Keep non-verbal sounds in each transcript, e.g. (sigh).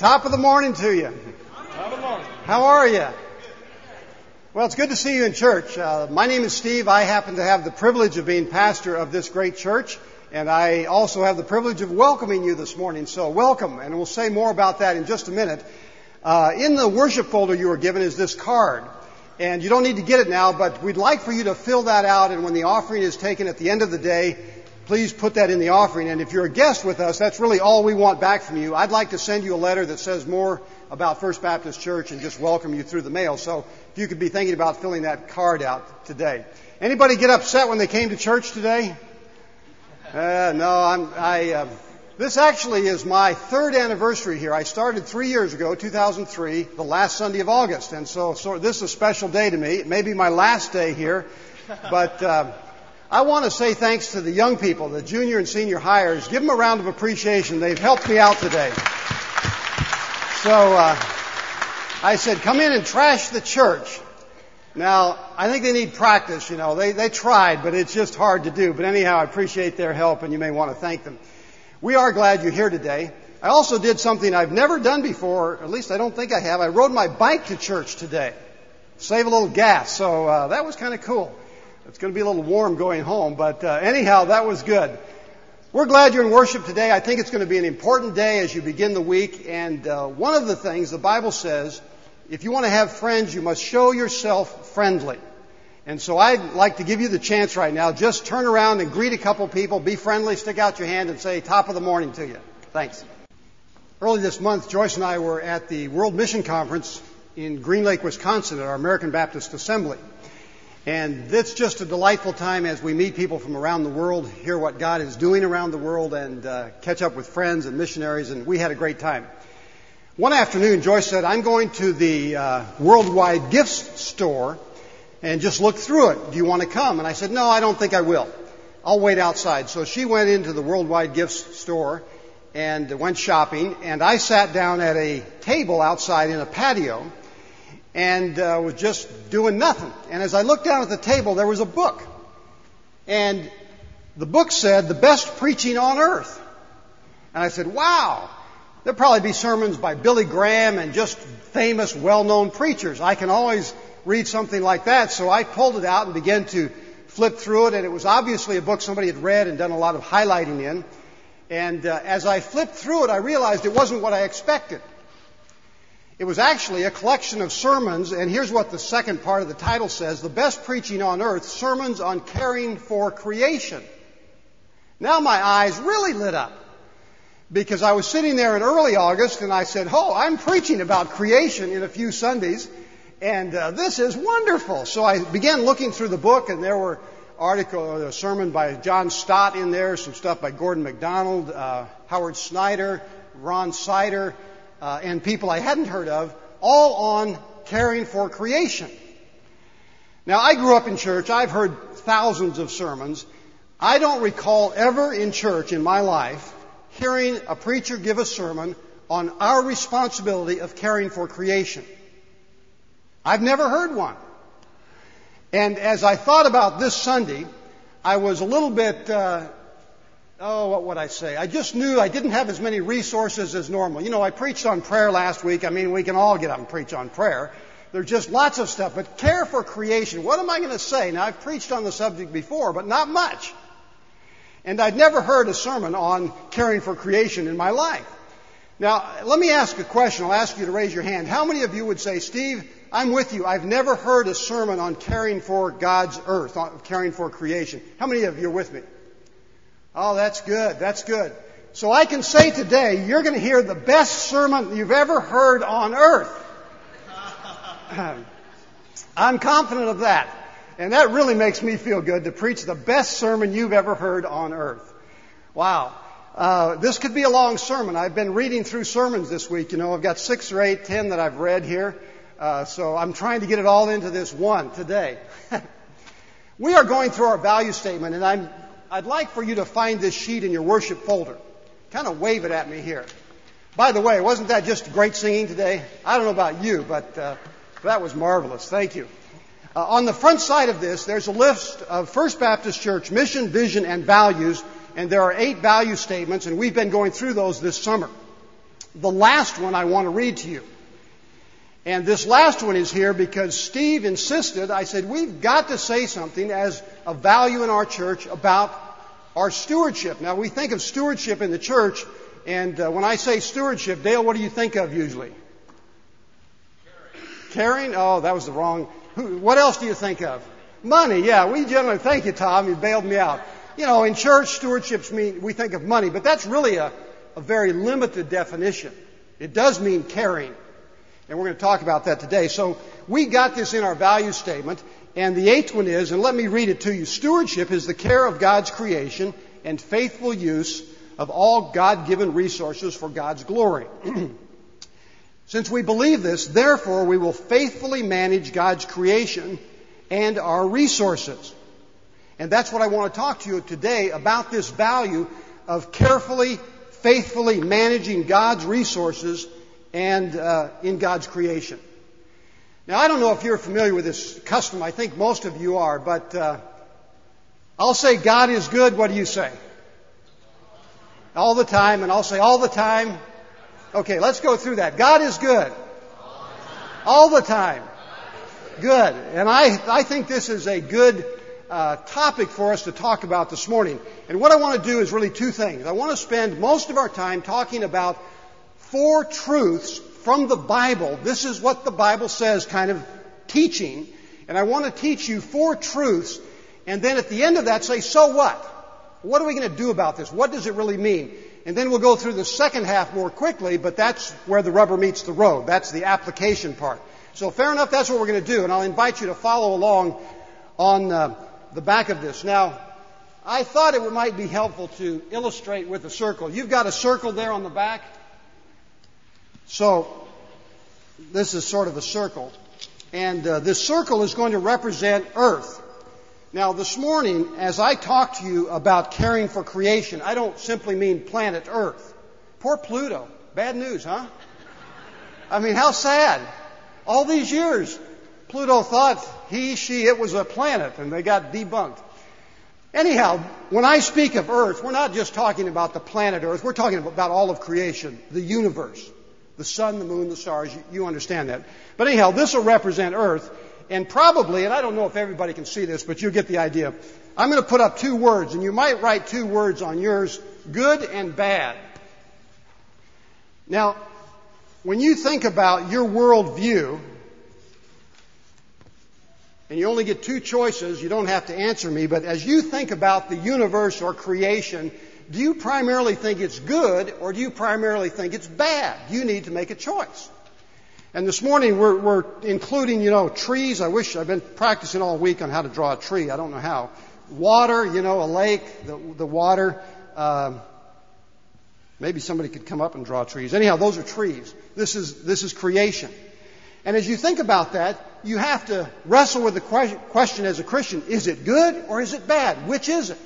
Top of the morning to you. Top of the morning. How are you? Well, it's good to see you in church. Uh, my name is Steve. I happen to have the privilege of being pastor of this great church, and I also have the privilege of welcoming you this morning. So, welcome, and we'll say more about that in just a minute. Uh, in the worship folder you were given is this card. And you don't need to get it now, but we'd like for you to fill that out, and when the offering is taken at the end of the day, please put that in the offering. And if you're a guest with us, that's really all we want back from you. I'd like to send you a letter that says more about First Baptist Church and just welcome you through the mail. So if you could be thinking about filling that card out today. Anybody get upset when they came to church today? Uh, no, I'm, I, uh, this actually is my third anniversary here. I started three years ago, 2003, the last Sunday of August. And so, so this is a special day to me. It may be my last day here, but, uh, I want to say thanks to the young people, the junior and senior hires. Give them a round of appreciation. They've helped me out today. So uh, I said, come in and trash the church. Now, I think they need practice, you know. They, they tried, but it's just hard to do. But anyhow, I appreciate their help and you may want to thank them. We are glad you're here today. I also did something I've never done before, at least I don't think I have. I rode my bike to church today. Save a little gas. So uh, that was kind of cool. It's going to be a little warm going home, but uh, anyhow, that was good. We're glad you're in worship today. I think it's going to be an important day as you begin the week. And uh, one of the things the Bible says, if you want to have friends, you must show yourself friendly. And so I'd like to give you the chance right now. Just turn around and greet a couple people, be friendly, stick out your hand, and say top of the morning to you. Thanks. Early this month, Joyce and I were at the World Mission Conference in Green Lake, Wisconsin at our American Baptist Assembly. And it's just a delightful time as we meet people from around the world, hear what God is doing around the world, and uh, catch up with friends and missionaries, and we had a great time. One afternoon, Joyce said, I'm going to the uh, Worldwide Gifts store and just look through it. Do you want to come? And I said, No, I don't think I will. I'll wait outside. So she went into the Worldwide Gifts store and went shopping, and I sat down at a table outside in a patio and uh, was just doing nothing. And as I looked down at the table, there was a book. And the book said, The Best Preaching on Earth. And I said, Wow, there'll probably be sermons by Billy Graham and just famous, well known preachers. I can always read something like that. So I pulled it out and began to flip through it. And it was obviously a book somebody had read and done a lot of highlighting in. And uh, as I flipped through it, I realized it wasn't what I expected. It was actually a collection of sermons, and here's what the second part of the title says The Best Preaching on Earth Sermons on Caring for Creation. Now my eyes really lit up because I was sitting there in early August and I said, Oh, I'm preaching about creation in a few Sundays, and uh, this is wonderful. So I began looking through the book, and there were article, a sermon by John Stott in there, some stuff by Gordon MacDonald, uh, Howard Snyder, Ron Sider, uh, and people I hadn't heard of, all on caring for creation. Now, I grew up in church. I've heard thousands of sermons. I don't recall ever in church in my life hearing a preacher give a sermon on our responsibility of caring for creation. I've never heard one. And as I thought about this Sunday, I was a little bit uh, oh, what would I say? I just knew I didn't have as many resources as normal. You know, I preached on prayer last week. I mean, we can all get up and preach on prayer. There's just lots of stuff. But care for creation, what am I going to say? Now, I've preached on the subject before, but not much. And I'd never heard a sermon on caring for creation in my life. Now, let me ask a question. I'll ask you to raise your hand. How many of you would say, Steve, I'm with you. I've never heard a sermon on caring for God's earth, on caring for creation. How many of you are with me? Oh, that's good. That's good. So I can say today, you're going to hear the best sermon you've ever heard on earth. (laughs) I'm confident of that. And that really makes me feel good to preach the best sermon you've ever heard on earth. Wow. Uh, this could be a long sermon. I've been reading through sermons this week. You know, I've got six or eight, ten that I've read here. Uh, so I'm trying to get it all into this one today. (laughs) we are going through our value statement, and I'm I'd like for you to find this sheet in your worship folder. Kind of wave it at me here. By the way, wasn't that just great singing today? I don't know about you, but uh, that was marvelous. Thank you. Uh, on the front side of this, there's a list of First Baptist Church mission, vision, and values, and there are eight value statements, and we've been going through those this summer. the last one I want to read to you. And this last one is here because Steve insisted. I said, we've got to say something as a value in our church about our stewardship. Now, we think of stewardship in the church, and uh, when I say stewardship, Dale, what do you think of usually? Caring. Caring? Oh, that was the wrong. Who, what else do you think of? Money. Yeah, we generally. Thank you, Tom. You bailed me out. You know, in church, stewardships mean we think of money, but that's really a, a very limited definition. It does mean caring. And we're going to talk about that today. So we got this in our value statement. And the eighth one is, and let me read it to you stewardship is the care of God's creation and faithful use of all God given resources for God's glory. (clears throat) Since we believe this, therefore we will faithfully manage God's creation and our resources. And that's what I want to talk to you today about this value of carefully, faithfully managing God's resources and uh, in God's creation. Now, I don't know if you're familiar with this custom. I think most of you are, but uh, I'll say God is good. What do you say? All the time, and I'll say all the time. Okay, let's go through that. God is good. All the time. Good. And I, I think this is a good uh, topic for us to talk about this morning. And what I want to do is really two things. I want to spend most of our time talking about four truths from the Bible. This is what the Bible says, kind of teaching. And I want to teach you four truths. And then at the end of that, say, so what? What are we going to do about this? What does it really mean? And then we'll go through the second half more quickly, but that's where the rubber meets the road. That's the application part. So fair enough, that's what we're going to do. And I'll invite you to follow along on uh, the back of this. Now, I thought it might be helpful to illustrate with a circle. You've got a circle there on the back. So, this is sort of a circle. And uh, this circle is going to represent Earth. Now, this morning, as I talk to you about caring for creation, I don't simply mean planet Earth. Poor Pluto. Bad news, huh? I mean, how sad. All these years, Pluto thought he, she, it was a planet, and they got debunked. Anyhow, when I speak of Earth, we're not just talking about the planet Earth, we're talking about all of creation, the universe the sun, the moon, the stars. You, you understand that. But anyhow, this will represent Earth. And probably, and I don't know if everybody can see this, but you'll get the idea. I'm going to put up two words, and you might write two words on yours good and bad. Now, when you think about your worldview, and you only get two choices, you don't have to answer me, but as you think about the universe or creation, do you primarily think it's good or do you primarily think it's bad? You need to make a choice. And this morning we're, we're, including, you know, trees. I wish I've been practicing all week on how to draw a tree. I don't know how. Water, you know, a lake, the, the water. Um, maybe somebody could come up and draw trees. Anyhow, those are trees. This is, this is creation. And as you think about that, you have to wrestle with the question as a Christian, is it good or is it bad? Which is it?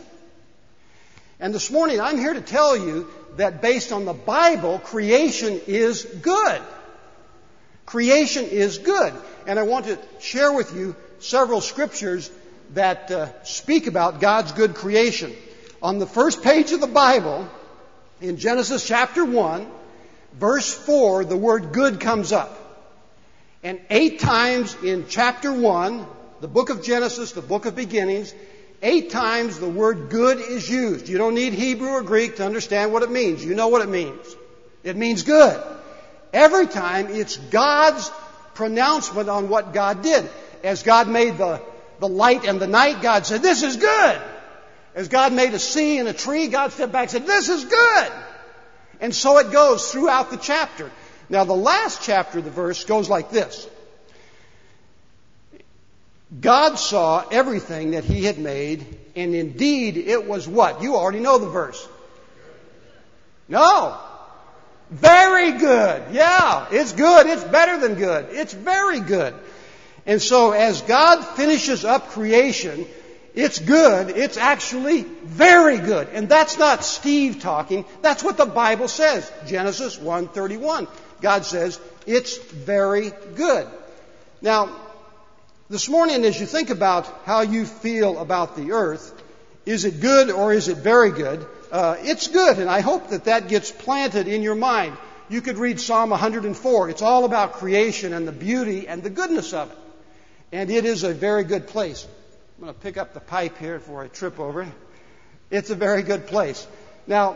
And this morning I'm here to tell you that based on the Bible, creation is good. Creation is good. And I want to share with you several scriptures that uh, speak about God's good creation. On the first page of the Bible, in Genesis chapter 1, verse 4, the word good comes up. And eight times in chapter 1, the book of Genesis, the book of beginnings, Eight times the word good is used. You don't need Hebrew or Greek to understand what it means. You know what it means. It means good. Every time it's God's pronouncement on what God did. As God made the, the light and the night, God said, this is good. As God made a sea and a tree, God stepped back and said, this is good. And so it goes throughout the chapter. Now the last chapter of the verse goes like this. God saw everything that He had made, and indeed it was what? You already know the verse. No. Very good. Yeah, it's good. It's better than good. It's very good. And so as God finishes up creation, it's good. It's actually very good. And that's not Steve talking. That's what the Bible says. Genesis 1:31. God says it's very good. Now, this morning, as you think about how you feel about the earth, is it good or is it very good? Uh, it's good, and I hope that that gets planted in your mind. you could read Psalm 104. It's all about creation and the beauty and the goodness of it. And it is a very good place. I'm going to pick up the pipe here before I trip over it. It's a very good place. Now,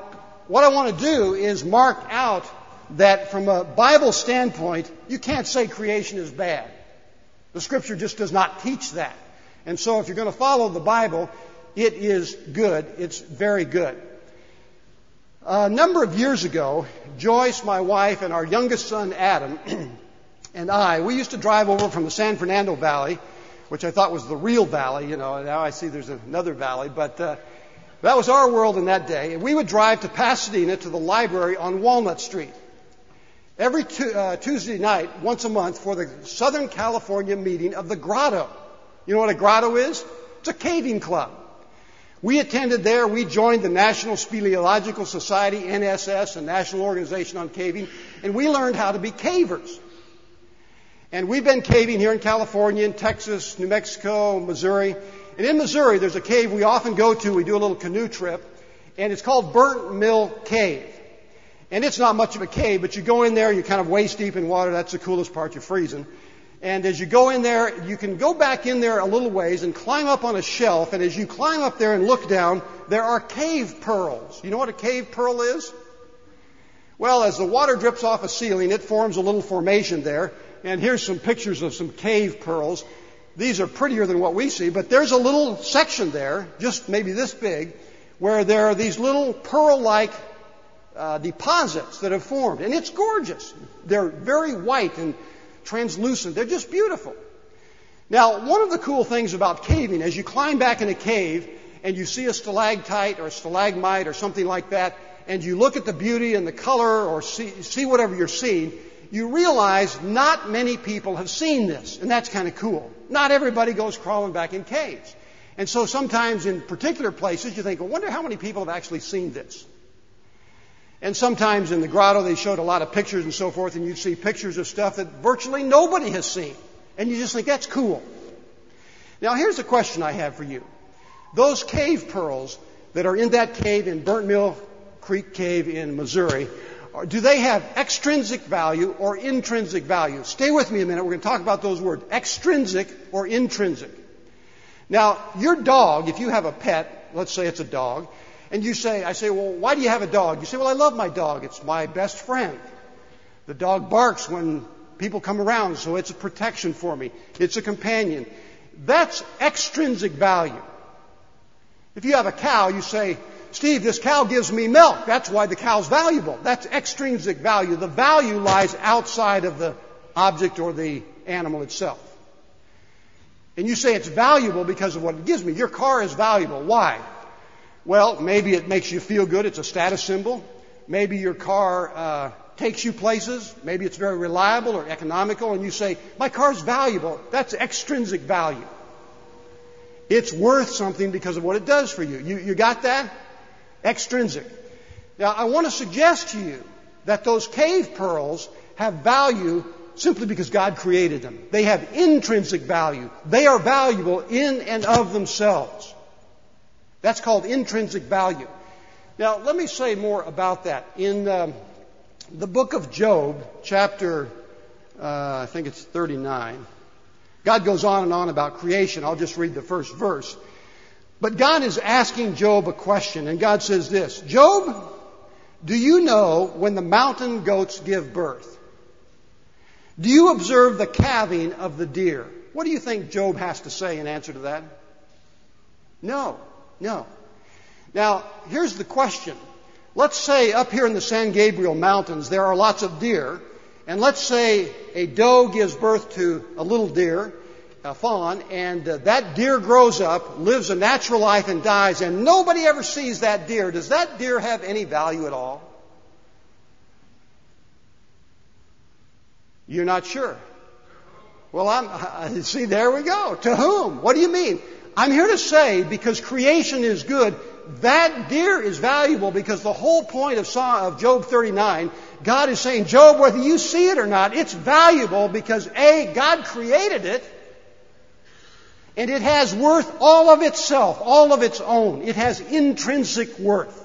what I want to do is mark out that from a Bible standpoint, you can't say creation is bad. The scripture just does not teach that. And so if you're going to follow the Bible, it is good. It's very good. A number of years ago, Joyce, my wife, and our youngest son, Adam, (clears throat) and I, we used to drive over from the San Fernando Valley, which I thought was the real valley. You know, now I see there's another valley, but uh, that was our world in that day. And we would drive to Pasadena to the library on Walnut Street every uh, Tuesday night, once a month, for the Southern California meeting of the Grotto. You know what a grotto is? It's a caving club. We attended there. We joined the National Speleological Society, NSS, a national organization on caving, and we learned how to be cavers. And we've been caving here in California, in Texas, New Mexico, Missouri. And in Missouri, there's a cave we often go to. We do a little canoe trip, and it's called Burnt Mill Cave. And it's not much of a cave, but you go in there, you're kind of waist deep in water. That's the coolest part. You're freezing. And as you go in there, you can go back in there a little ways and climb up on a shelf. And as you climb up there and look down, there are cave pearls. You know what a cave pearl is? Well, as the water drips off a ceiling, it forms a little formation there. And here's some pictures of some cave pearls. These are prettier than what we see, but there's a little section there, just maybe this big, where there are these little pearl-like uh, deposits that have formed. And it's gorgeous. They're very white and translucent. They're just beautiful. Now, one of the cool things about caving, as you climb back in a cave and you see a stalactite or a stalagmite or something like that, and you look at the beauty and the color or see, see whatever you're seeing, you realize not many people have seen this, and that's kind of cool. Not everybody goes crawling back in caves. And so sometimes in particular places you think, well, wonder how many people have actually seen this. And sometimes in the grotto they showed a lot of pictures and so forth, and you'd see pictures of stuff that virtually nobody has seen. And you just think, that's cool. Now here's a question I have for you. Those cave pearls that are in that cave in Burnt Mill Creek Cave in Missouri, do they have extrinsic value or intrinsic value? Stay with me a minute. We're going to talk about those words. Extrinsic or intrinsic. Now, your dog, if you have a pet, let's say it's a dog, and you say, I say, well, why do you have a dog? You say, well, I love my dog. It's my best friend. The dog barks when people come around, so it's a protection for me. It's a companion. That's extrinsic value. If you have a cow, you say, Steve, this cow gives me milk. That's why the cow's valuable. That's extrinsic value. The value lies outside of the object or the animal itself. And you say it's valuable because of what it gives me. Your car is valuable. Why? Well, maybe it makes you feel good. It's a status symbol. Maybe your car uh, takes you places. Maybe it's very reliable or economical, and you say, "My car's valuable." That's extrinsic value. It's worth something because of what it does for you. You, you got that? Extrinsic. Now, I want to suggest to you that those cave pearls have value simply because God created them. They have intrinsic value. They are valuable in and of themselves. That's called intrinsic value. Now, let me say more about that. In um, the book of Job, chapter, uh, I think it's 39, God goes on and on about creation. I'll just read the first verse. But God is asking Job a question, and God says this Job, do you know when the mountain goats give birth? Do you observe the calving of the deer? What do you think Job has to say in answer to that? No. No. Now, here's the question. Let's say up here in the San Gabriel Mountains there are lots of deer, and let's say a doe gives birth to a little deer, a fawn, and uh, that deer grows up, lives a natural life, and dies, and nobody ever sees that deer. Does that deer have any value at all? You're not sure. Well, I'm, (laughs) see, there we go. To whom? What do you mean? I'm here to say, because creation is good, that deer is valuable because the whole point of, Job 39, God is saying, Job, whether you see it or not, it's valuable because A, God created it, and it has worth all of itself, all of its own. It has intrinsic worth.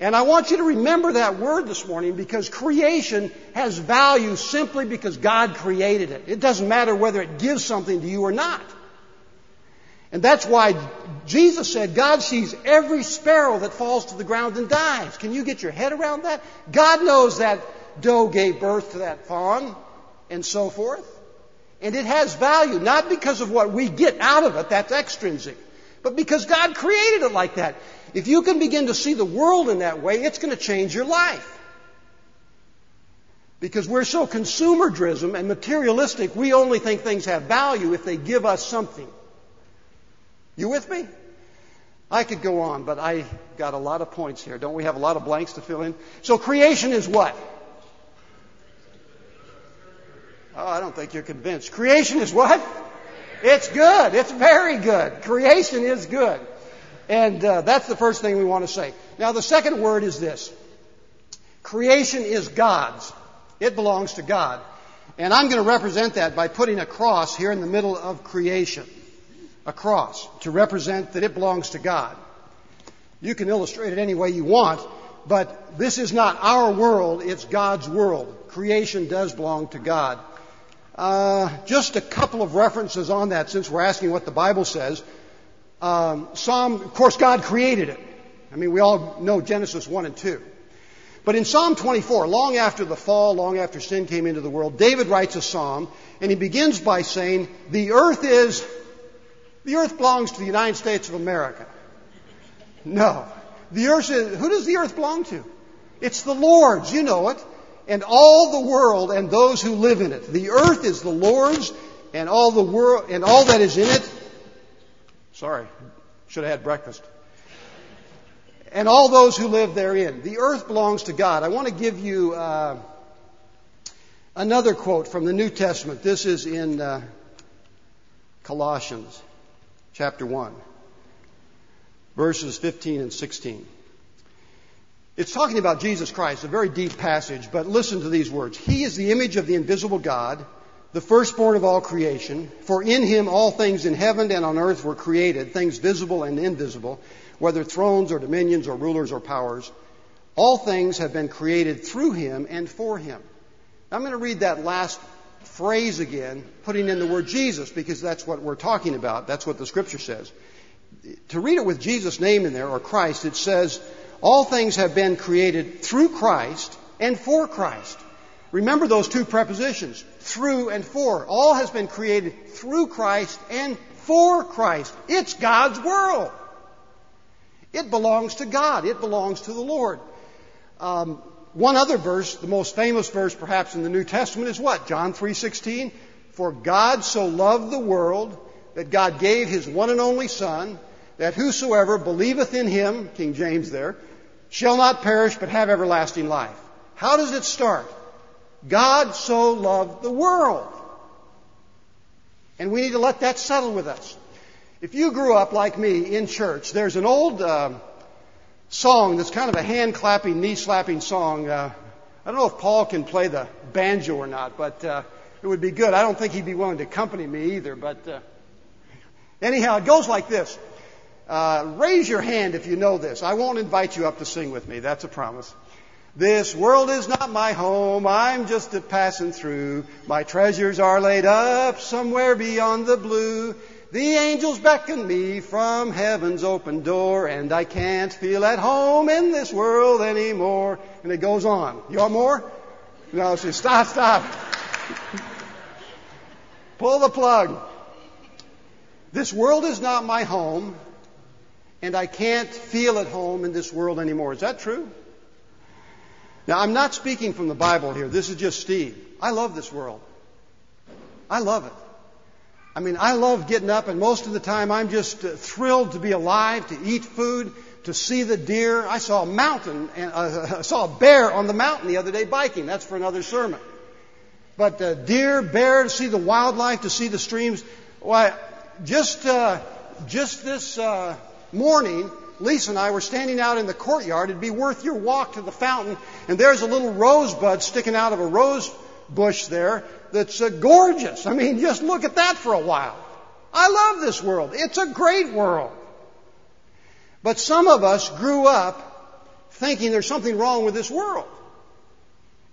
And I want you to remember that word this morning because creation has value simply because God created it. It doesn't matter whether it gives something to you or not. And that's why Jesus said God sees every sparrow that falls to the ground and dies. Can you get your head around that? God knows that doe gave birth to that fawn and so forth. And it has value, not because of what we get out of it, that's extrinsic, but because God created it like that. If you can begin to see the world in that way, it's going to change your life. Because we're so consumerism and materialistic, we only think things have value if they give us something. You with me? I could go on, but I got a lot of points here. Don't we have a lot of blanks to fill in? So creation is what? Oh, I don't think you're convinced. Creation is what? It's good. It's very good. Creation is good. And uh, that's the first thing we want to say. Now, the second word is this creation is God's, it belongs to God. And I'm going to represent that by putting a cross here in the middle of creation. A cross to represent that it belongs to God. You can illustrate it any way you want, but this is not our world, it's God's world. Creation does belong to God. Uh, just a couple of references on that since we're asking what the Bible says. Um, Psalm, of course, God created it. I mean, we all know Genesis 1 and 2. But in Psalm 24, long after the fall, long after sin came into the world, David writes a psalm, and he begins by saying, The earth is, the earth belongs to the United States of America. No. The earth is, who does the earth belong to? It's the Lord's, you know it, and all the world and those who live in it. The earth is the Lord's, and all the world, and all that is in it, Sorry, should have had breakfast. And all those who live therein. The earth belongs to God. I want to give you uh, another quote from the New Testament. This is in uh, Colossians chapter 1, verses 15 and 16. It's talking about Jesus Christ, a very deep passage, but listen to these words. He is the image of the invisible God the firstborn of all creation, for in him all things in heaven and on earth were created, things visible and invisible, whether thrones or dominions or rulers or powers. All things have been created through him and for him. I'm going to read that last phrase again, putting in the word Jesus, because that's what we're talking about. That's what the scripture says. To read it with Jesus' name in there, or Christ, it says, All things have been created through Christ and for Christ. Remember those two prepositions, through and for. All has been created through Christ and for Christ. It's God's world. It belongs to God. It belongs to the Lord. Um, one other verse, the most famous verse perhaps in the New Testament is what? John 3:16. For God so loved the world that God gave his one and only son that whosoever believeth in him, King James there, shall not perish but have everlasting life. How does it start? God so loved the world. And we need to let that settle with us. If you grew up like me in church, there's an old uh, song that's kind of a hand clapping, knee slapping song. Uh, I don't know if Paul can play the banjo or not, but uh, it would be good. I don't think he'd be willing to accompany me either, but uh, anyhow, it goes like this. Uh, raise your hand if you know this. I won't invite you up to sing with me. That's a promise. This world is not my home, I'm just a passing through. My treasures are laid up somewhere beyond the blue. The angels beckon me from heaven's open door, and I can't feel at home in this world anymore. And it goes on. You want more? No, she says, stop, stop. Pull the plug. This world is not my home, and I can't feel at home in this world anymore. Is that true? Now, I'm not speaking from the Bible here. This is just Steve. I love this world. I love it. I mean, I love getting up, and most of the time I'm just uh, thrilled to be alive, to eat food, to see the deer. I saw a mountain, and uh, I (laughs) saw a bear on the mountain the other day biking. That's for another sermon. But uh, deer, bear, to see the wildlife, to see the streams. Why, just uh, just this uh, morning, Lisa and I were standing out in the courtyard. It'd be worth your walk to the fountain, and there's a little rosebud sticking out of a rose bush there that's uh, gorgeous. I mean, just look at that for a while. I love this world. It's a great world. But some of us grew up thinking there's something wrong with this world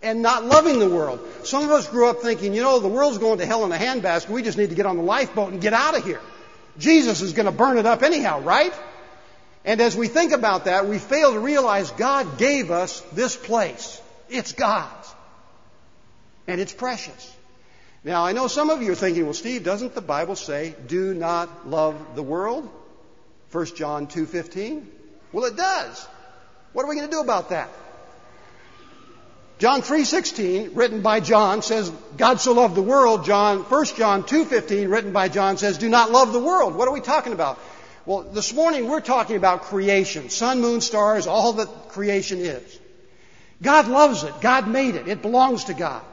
and not loving the world. Some of us grew up thinking, you know, the world's going to hell in a handbasket. We just need to get on the lifeboat and get out of here. Jesus is going to burn it up anyhow, right? And as we think about that, we fail to realize God gave us this place. It's God's. And it's precious. Now, I know some of you are thinking, well, Steve, doesn't the Bible say, do not love the world? 1 John 2.15? Well, it does. What are we going to do about that? John 3:16, written by John, says, God so loved the world. John, 1 John 2:15, written by John, says, do not love the world. What are we talking about? Well, this morning we're talking about creation. Sun, moon, stars, all that creation is. God loves it. God made it. It belongs to God.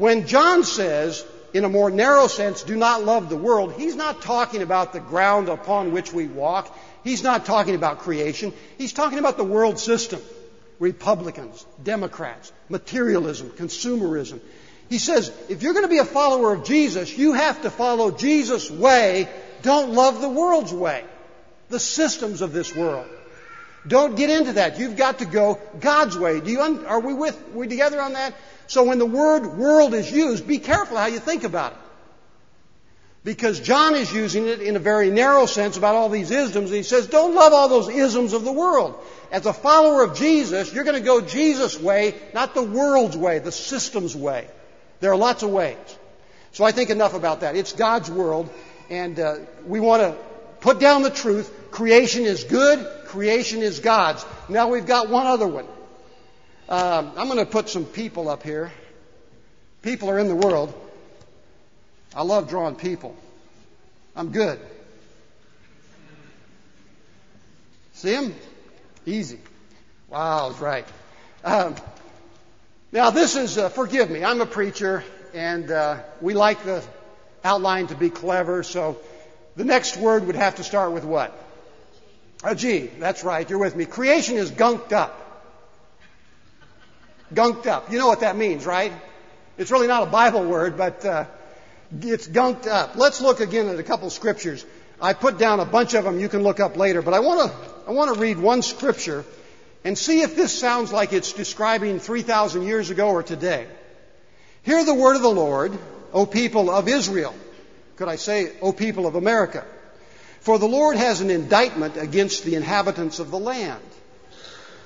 When John says, in a more narrow sense, do not love the world, he's not talking about the ground upon which we walk. He's not talking about creation. He's talking about the world system. Republicans, Democrats, materialism, consumerism. He says, if you're going to be a follower of Jesus, you have to follow Jesus' way. Don't love the world's way, the systems of this world. Don't get into that. You've got to go God's way. Do you un- are we with we together on that? So when the word world is used, be careful how you think about it. Because John is using it in a very narrow sense about all these isms. And he says, don't love all those isms of the world. As a follower of Jesus, you're going to go Jesus' way, not the world's way, the system's way. There are lots of ways. So I think enough about that. It's God's world, and uh, we want to put down the truth. Creation is good. Creation is God's. Now we've got one other one. Um, I'm going to put some people up here. People are in the world. I love drawing people. I'm good. See them? Easy. Wow, right. Um, now, this is, uh, forgive me, I'm a preacher, and uh, we like the outline to be clever, so the next word would have to start with what? A G. That's right, you're with me. Creation is gunked up. Gunked up. You know what that means, right? It's really not a Bible word, but uh, it's gunked up. Let's look again at a couple scriptures. I put down a bunch of them you can look up later, but I want to I want to read one scripture and see if this sounds like it's describing 3,000 years ago or today. Hear the word of the Lord, O people of Israel. Could I say, O people of America? For the Lord has an indictment against the inhabitants of the land.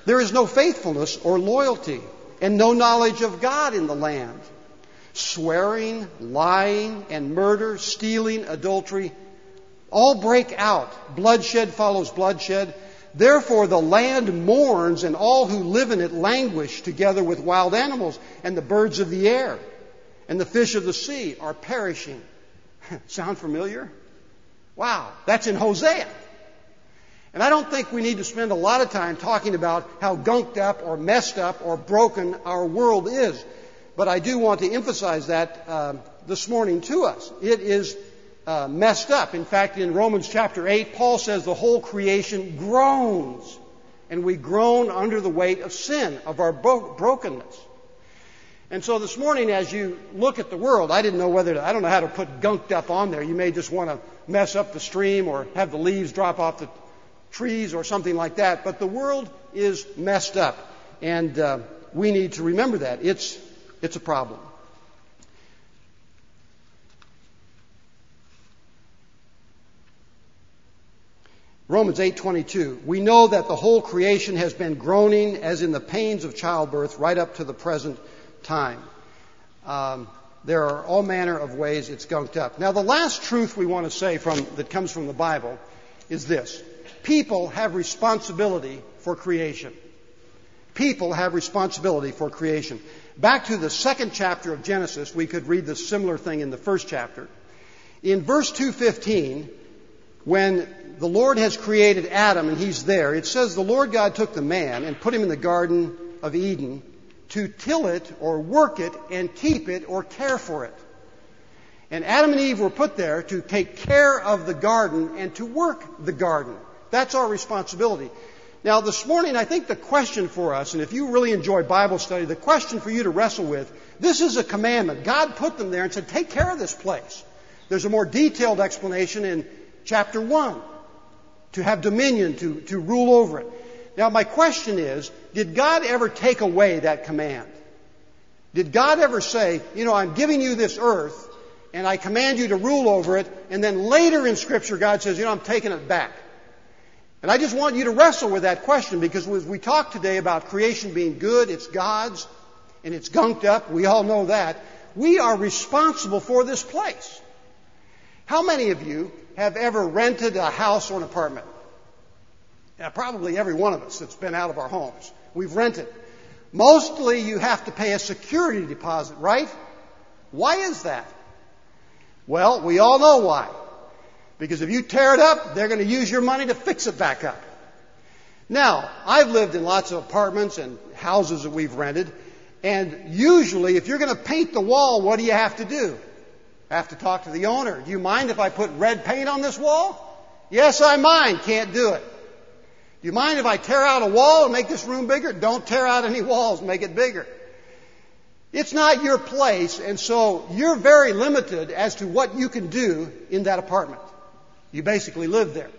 There is no faithfulness or loyalty and no knowledge of God in the land swearing, lying, and murder, stealing, adultery, all break out. Bloodshed follows bloodshed. Therefore, the land mourns, and all who live in it languish together with wild animals, and the birds of the air, and the fish of the sea are perishing. (laughs) Sound familiar? Wow, that's in Hosea. And I don't think we need to spend a lot of time talking about how gunked up or messed up or broken our world is. But I do want to emphasize that uh, this morning to us. It is uh, messed up. In fact, in Romans chapter 8, Paul says the whole creation groans. And we groan under the weight of sin, of our bro- brokenness. And so this morning, as you look at the world, I didn't know whether to, I don't know how to put gunked up on there. You may just want to mess up the stream or have the leaves drop off the trees or something like that. But the world is messed up. And uh, we need to remember that. It's it's a problem. Romans 8:22 We know that the whole creation has been groaning as in the pains of childbirth right up to the present time. Um, there are all manner of ways it's gunked up. Now the last truth we want to say from that comes from the Bible is this. People have responsibility for creation. People have responsibility for creation. Back to the second chapter of Genesis, we could read the similar thing in the first chapter. In verse 215, when the Lord has created Adam and he's there, it says the Lord God took the man and put him in the Garden of Eden to till it or work it and keep it or care for it. And Adam and Eve were put there to take care of the garden and to work the garden. That's our responsibility. Now, this morning, I think the question for us, and if you really enjoy Bible study, the question for you to wrestle with, this is a commandment. God put them there and said, take care of this place. There's a more detailed explanation in chapter 1 to have dominion, to, to rule over it. Now, my question is Did God ever take away that command? Did God ever say, You know, I'm giving you this earth, and I command you to rule over it, and then later in Scripture, God says, You know, I'm taking it back? And I just want you to wrestle with that question because as we talk today about creation being good, it's God's, and it's gunked up, we all know that. We are responsible for this place. How many of you have ever rented a house or an apartment? Probably every one of us that's been out of our homes. We've rented. Mostly you have to pay a security deposit, right? Why is that? Well, we all know why. Because if you tear it up, they're going to use your money to fix it back up. Now, I've lived in lots of apartments and houses that we've rented, and usually if you're going to paint the wall, what do you have to do? I have to talk to the owner. Do you mind if I put red paint on this wall? Yes, I mind. Can't do it. Do you mind if I tear out a wall and make this room bigger? Don't tear out any walls, make it bigger. It's not your place, and so you're very limited as to what you can do in that apartment. You basically live there.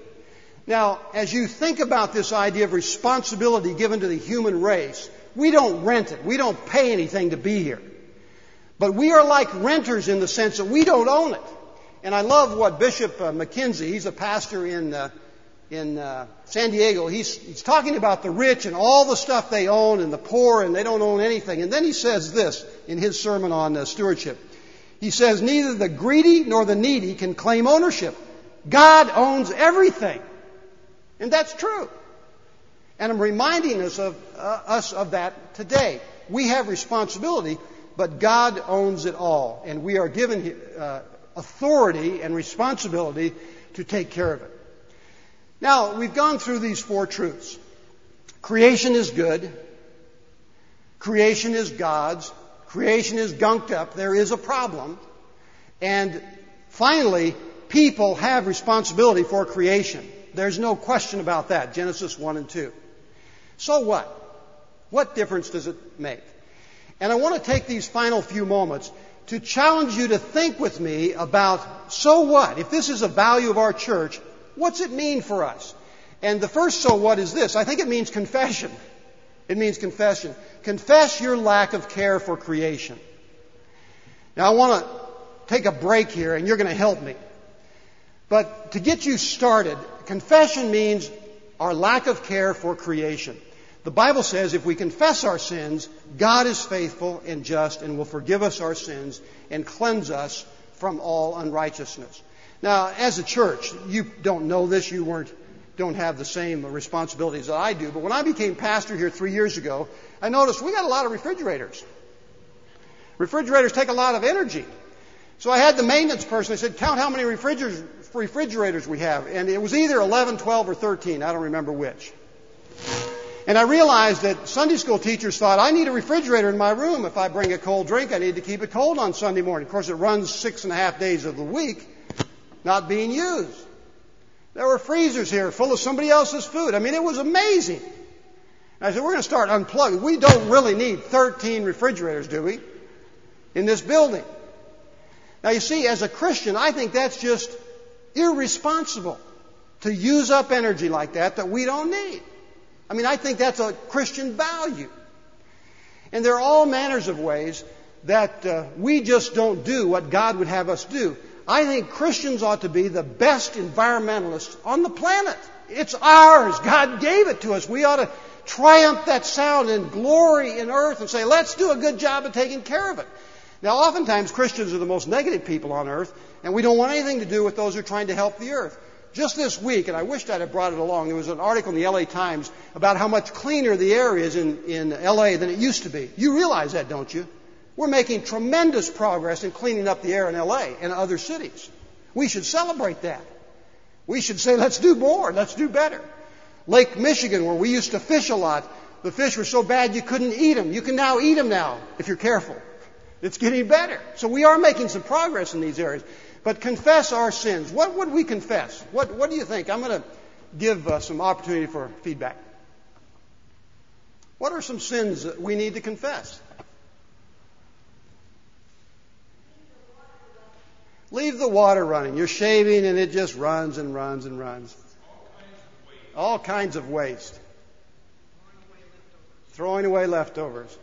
Now, as you think about this idea of responsibility given to the human race, we don't rent it. We don't pay anything to be here. But we are like renters in the sense that we don't own it. And I love what Bishop uh, McKenzie, he's a pastor in uh, in uh, San Diego, he's, he's talking about the rich and all the stuff they own and the poor and they don't own anything. And then he says this in his sermon on uh, stewardship. He says, Neither the greedy nor the needy can claim ownership. God owns everything. And that's true. And I'm reminding us of, uh, us of that today. We have responsibility, but God owns it all. And we are given uh, authority and responsibility to take care of it. Now, we've gone through these four truths. Creation is good. Creation is God's. Creation is gunked up. There is a problem. And finally, people have responsibility for creation. There's no question about that. Genesis 1 and 2. So what? What difference does it make? And I want to take these final few moments to challenge you to think with me about so what? If this is a value of our church, What's it mean for us? And the first so what is this? I think it means confession. It means confession. Confess your lack of care for creation. Now I want to take a break here and you're going to help me. But to get you started, confession means our lack of care for creation. The Bible says if we confess our sins, God is faithful and just and will forgive us our sins and cleanse us from all unrighteousness. Now, as a church, you don't know this, you weren't, don't have the same responsibilities that I do, but when I became pastor here three years ago, I noticed we got a lot of refrigerators. Refrigerators take a lot of energy. So I had the maintenance person, I said, count how many refrigerators, refrigerators we have. And it was either 11, 12, or 13. I don't remember which. And I realized that Sunday school teachers thought, I need a refrigerator in my room. If I bring a cold drink, I need to keep it cold on Sunday morning. Of course, it runs six and a half days of the week not being used. There were freezers here full of somebody else's food. I mean, it was amazing. And I said, we're going to start unplugging. We don't really need 13 refrigerators, do we? In this building. Now, you see, as a Christian, I think that's just irresponsible to use up energy like that that we don't need. I mean, I think that's a Christian value. And there are all manners of ways that uh, we just don't do what God would have us do. I think Christians ought to be the best environmentalists on the planet. It's ours. God gave it to us. We ought to triumph that sound and glory in earth and say, let's do a good job of taking care of it. Now, oftentimes Christians are the most negative people on earth, and we don't want anything to do with those who are trying to help the earth. Just this week, and I wished I'd have brought it along, there was an article in the LA Times about how much cleaner the air is in, in LA than it used to be. You realize that, don't you? We're making tremendous progress in cleaning up the air in LA and other cities. We should celebrate that. We should say, let's do more, let's do better. Lake Michigan, where we used to fish a lot, the fish were so bad you couldn't eat them. You can now eat them now, if you're careful. It's getting better. So we are making some progress in these areas. But confess our sins. What would we confess? What, what do you think? I'm going to give uh, some opportunity for feedback. What are some sins that we need to confess? Leave the water running. You're shaving and it just runs and runs and runs. All kinds of waste. Throwing away leftovers.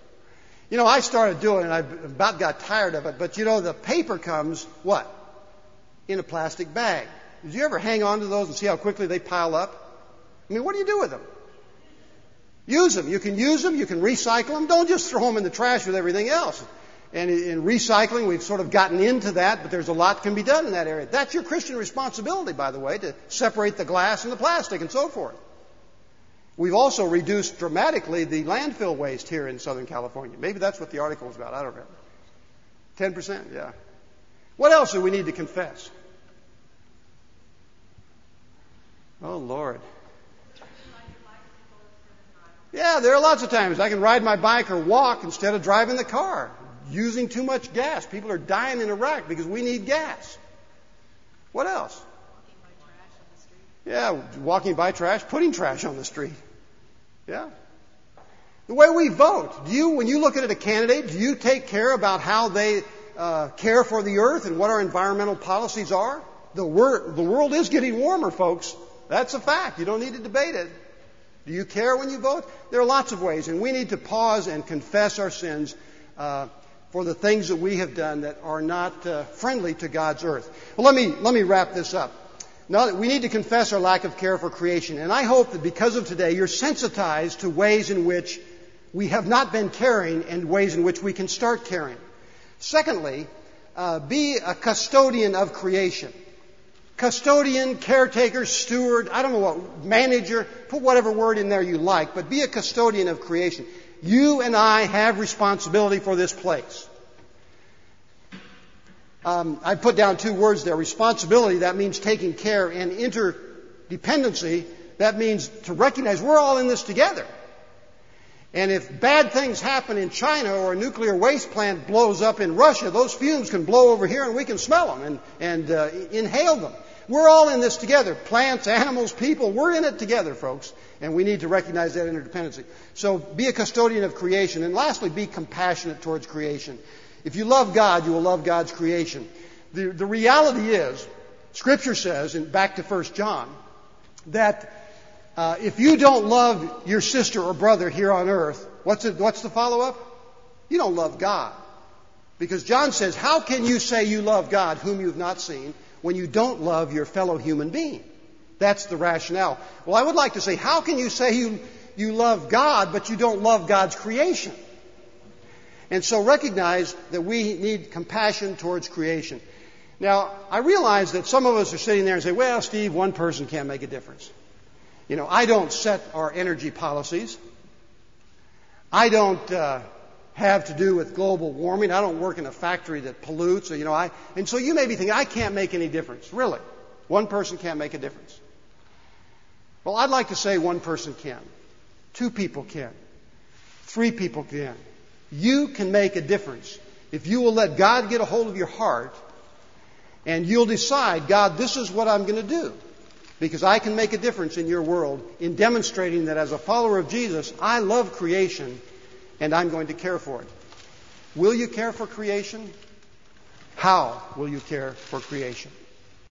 You know, I started doing it and I about got tired of it, but you know, the paper comes, what? In a plastic bag. Did you ever hang on to those and see how quickly they pile up? I mean, what do you do with them? Use them. You can use them. You can recycle them. Don't just throw them in the trash with everything else. And in recycling, we've sort of gotten into that, but there's a lot can be done in that area. That's your Christian responsibility, by the way, to separate the glass and the plastic and so forth. We've also reduced dramatically the landfill waste here in Southern California. Maybe that's what the article was about. I don't remember. 10%? Yeah. What else do we need to confess? Oh, Lord. Yeah, there are lots of times I can ride my bike or walk instead of driving the car, using too much gas. People are dying in Iraq because we need gas. What else? Yeah, walking by trash, putting trash on the street. Yeah. The way we vote. Do you, when you look at a candidate, do you take care about how they uh, care for the earth and what our environmental policies are? The, wor- the world is getting warmer, folks. That's a fact. You don't need to debate it. Do you care when you vote? There are lots of ways, and we need to pause and confess our sins uh, for the things that we have done that are not uh, friendly to God's earth. Well, let me let me wrap this up. Now, we need to confess our lack of care for creation, and I hope that because of today, you're sensitized to ways in which we have not been caring and ways in which we can start caring. Secondly, uh, be a custodian of creation custodian, caretaker, steward, I don't know what, manager, put whatever word in there you like, but be a custodian of creation. You and I have responsibility for this place. Um, I put down two words there. Responsibility, that means taking care, and interdependency, that means to recognize we're all in this together. And if bad things happen in China or a nuclear waste plant blows up in Russia, those fumes can blow over here and we can smell them and, and uh, inhale them. We're all in this together. Plants, animals, people, we're in it together, folks. And we need to recognize that interdependency. So be a custodian of creation. And lastly, be compassionate towards creation. If you love God, you will love God's creation. The, the reality is, Scripture says, and back to 1 John, that uh, if you don't love your sister or brother here on earth, what's, it, what's the follow up? You don't love God. Because John says, How can you say you love God whom you've not seen? when you don't love your fellow human being. That's the rationale. Well, I would like to say, how can you say you, you love God, but you don't love God's creation? And so recognize that we need compassion towards creation. Now, I realize that some of us are sitting there and say, well, Steve, one person can't make a difference. You know, I don't set our energy policies. I don't uh, have to do with global warming. I don't work in a factory that pollutes. Or, you know, I, and so you may be thinking, I can't make any difference. Really? One person can't make a difference. Well, I'd like to say one person can. Two people can. Three people can. You can make a difference if you will let God get a hold of your heart and you'll decide, God, this is what I'm going to do. Because I can make a difference in your world in demonstrating that as a follower of Jesus, I love creation and I'm going to care for it. Will you care for creation? How will you care for creation?